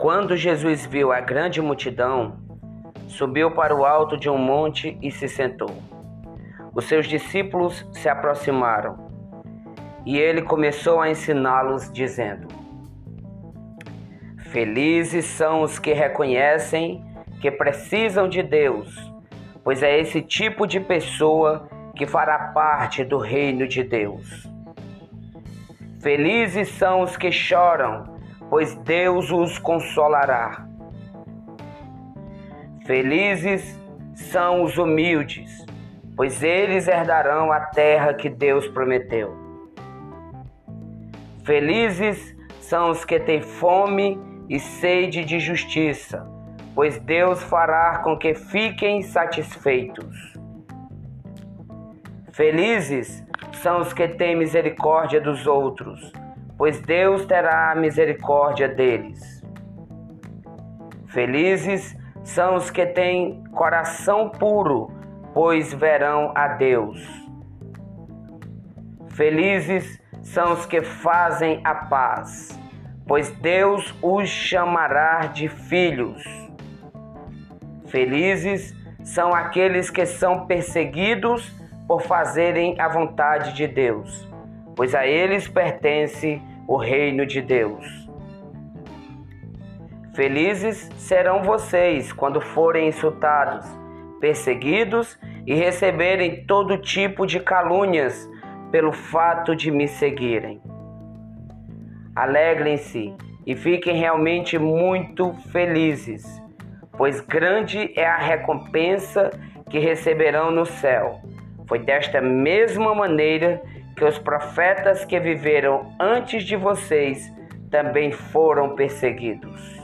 Quando Jesus viu a grande multidão, subiu para o alto de um monte e se sentou. Os seus discípulos se aproximaram e ele começou a ensiná-los, dizendo: Felizes são os que reconhecem que precisam de Deus, pois é esse tipo de pessoa que fará parte do reino de Deus. Felizes são os que choram, pois Deus os consolará. Felizes são os humildes, pois eles herdarão a terra que Deus prometeu. Felizes são os que têm fome e sede de justiça, pois Deus fará com que fiquem satisfeitos. Felizes são os que têm misericórdia dos outros, pois Deus terá misericórdia deles. Felizes são os que têm coração puro, pois verão a Deus. Felizes são os que fazem a paz, pois Deus os chamará de filhos. Felizes são aqueles que são perseguidos por fazerem a vontade de Deus, pois a eles pertence o reino de Deus. Felizes serão vocês quando forem insultados, perseguidos e receberem todo tipo de calúnias pelo fato de me seguirem. Alegrem-se e fiquem realmente muito felizes, pois grande é a recompensa que receberão no céu. Foi desta mesma maneira que os profetas que viveram antes de vocês também foram perseguidos.